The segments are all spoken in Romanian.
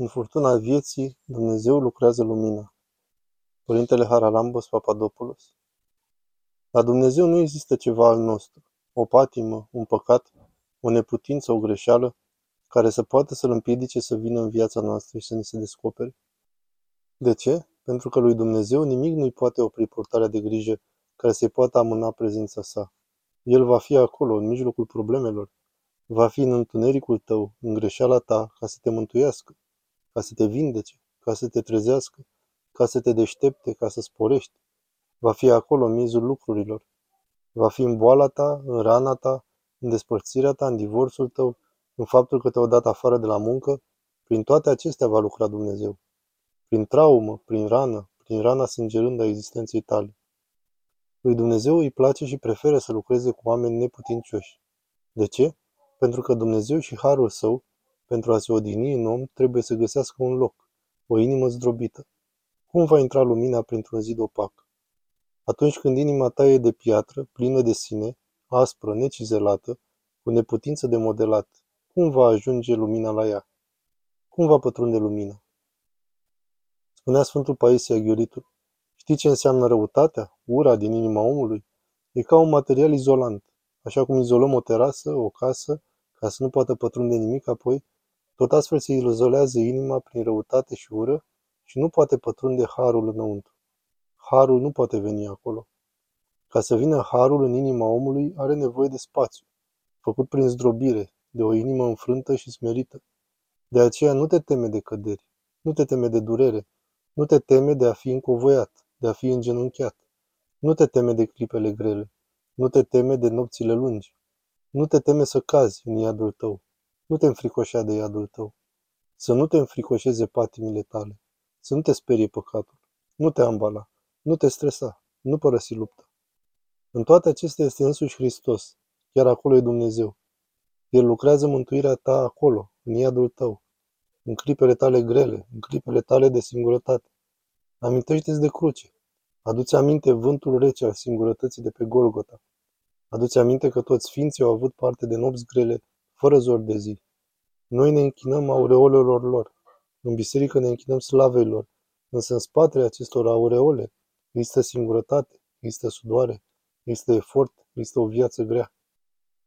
În furtuna vieții, Dumnezeu lucrează lumina. Părintele Haralambos Papadopoulos La Dumnezeu nu există ceva al nostru, o patimă, un păcat, o neputință, o greșeală, care să poată să-L împiedice să vină în viața noastră și să ne se descopere. De ce? Pentru că lui Dumnezeu nimic nu-i poate opri portarea de grijă care să-i poată amâna prezența sa. El va fi acolo, în mijlocul problemelor. Va fi în întunericul tău, în greșeala ta, ca să te mântuiască ca să te vindece, ca să te trezească, ca să te deștepte, ca să sporești. Va fi acolo în mizul lucrurilor. Va fi în boala ta, în rana ta, în despărțirea ta, în divorțul tău, în faptul că te-au dat afară de la muncă. Prin toate acestea va lucra Dumnezeu. Prin traumă, prin rană, prin rana sângerândă a existenței tale. Lui Dumnezeu îi place și preferă să lucreze cu oameni neputincioși. De ce? Pentru că Dumnezeu și Harul Său pentru a se odihni în om, trebuie să găsească un loc, o inimă zdrobită. Cum va intra lumina printr-un zid opac? Atunci când inima ta e de piatră, plină de sine, aspră, necizelată, cu neputință de modelat, cum va ajunge lumina la ea? Cum va pătrunde lumina? Spunea Sfântul Paisie Aghioritul, știi ce înseamnă răutatea, ura din inima omului? E ca un material izolant, așa cum izolăm o terasă, o casă, ca să nu poată pătrunde nimic apoi, tot astfel se izolează inima prin răutate și ură și nu poate pătrunde harul înăuntru. Harul nu poate veni acolo. Ca să vină harul în inima omului, are nevoie de spațiu, făcut prin zdrobire, de o inimă înfrântă și smerită. De aceea nu te teme de căderi, nu te teme de durere, nu te teme de a fi încovoiat, de a fi îngenunchiat. Nu te teme de clipele grele, nu te teme de nopțile lungi, nu te teme să cazi în iadul tău, nu te înfricoșea de iadul tău. Să nu te înfricoșeze patimile tale. Să nu te sperie păcatul. Nu te ambala. Nu te stresa. Nu părăsi lupta. În toate acestea este însuși Hristos. Chiar acolo e Dumnezeu. El lucrează mântuirea ta acolo, în iadul tău, în clipele tale grele, în clipele tale de singurătate. Amintește-ți de cruce. Adu-ți aminte vântul rece al singurătății de pe Golgota. Adu-ți aminte că toți sfinții au avut parte de nopți grele fără zor de zi. Noi ne închinăm aureolelor lor. În biserică ne închinăm slavei lor. Însă în spatele acestor aureole există singurătate, există sudoare, există efort, există o viață grea.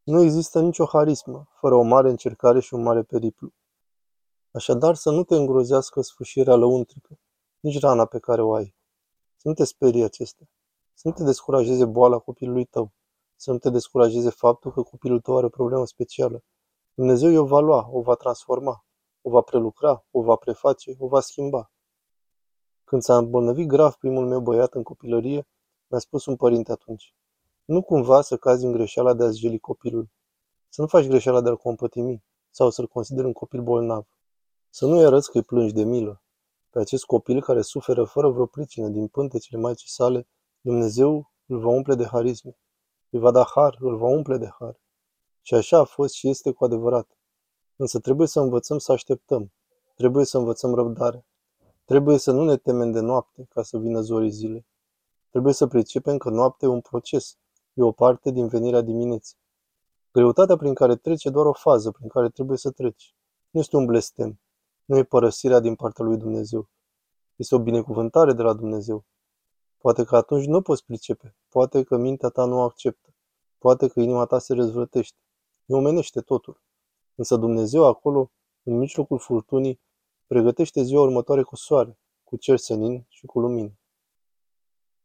Nu există nicio harismă, fără o mare încercare și un mare periplu. Așadar să nu te îngrozească sfârșirea lăuntrică, nici rana pe care o ai. Să nu te sperie acestea. Să nu te descurajeze boala copilului tău. Să nu te descurajeze faptul că copilul tău are o problemă specială Dumnezeu o va lua, o va transforma, o va prelucra, o va preface, o va schimba. Când s-a îmbolnăvit grav primul meu băiat în copilărie, mi-a spus un părinte atunci, nu cumva să cazi în greșeala de a jeli copilul. Să nu faci greșeala de a-l compătimi sau să-l consideri un copil bolnav. Să nu-i arăți că îi plângi de milă. Pe acest copil care suferă fără vreo pricină din pântecele maicii sale, Dumnezeu îl va umple de harisme. Îi va da har, îl va umple de har. Și așa a fost și este cu adevărat. Însă trebuie să învățăm să așteptăm. Trebuie să învățăm răbdare. Trebuie să nu ne temem de noapte ca să vină zorii zile. Trebuie să pricepem că noaptea e un proces, e o parte din venirea dimineții. Greutatea prin care trece doar o fază prin care trebuie să treci. Nu este un blestem, nu e părăsirea din partea lui Dumnezeu. Este o binecuvântare de la Dumnezeu. Poate că atunci nu poți pricepe, poate că mintea ta nu o acceptă, poate că inima ta se răzvrătește, ne omenește totul. Însă Dumnezeu acolo, în mijlocul furtunii, pregătește ziua următoare cu soare, cu cer senin și cu lumină.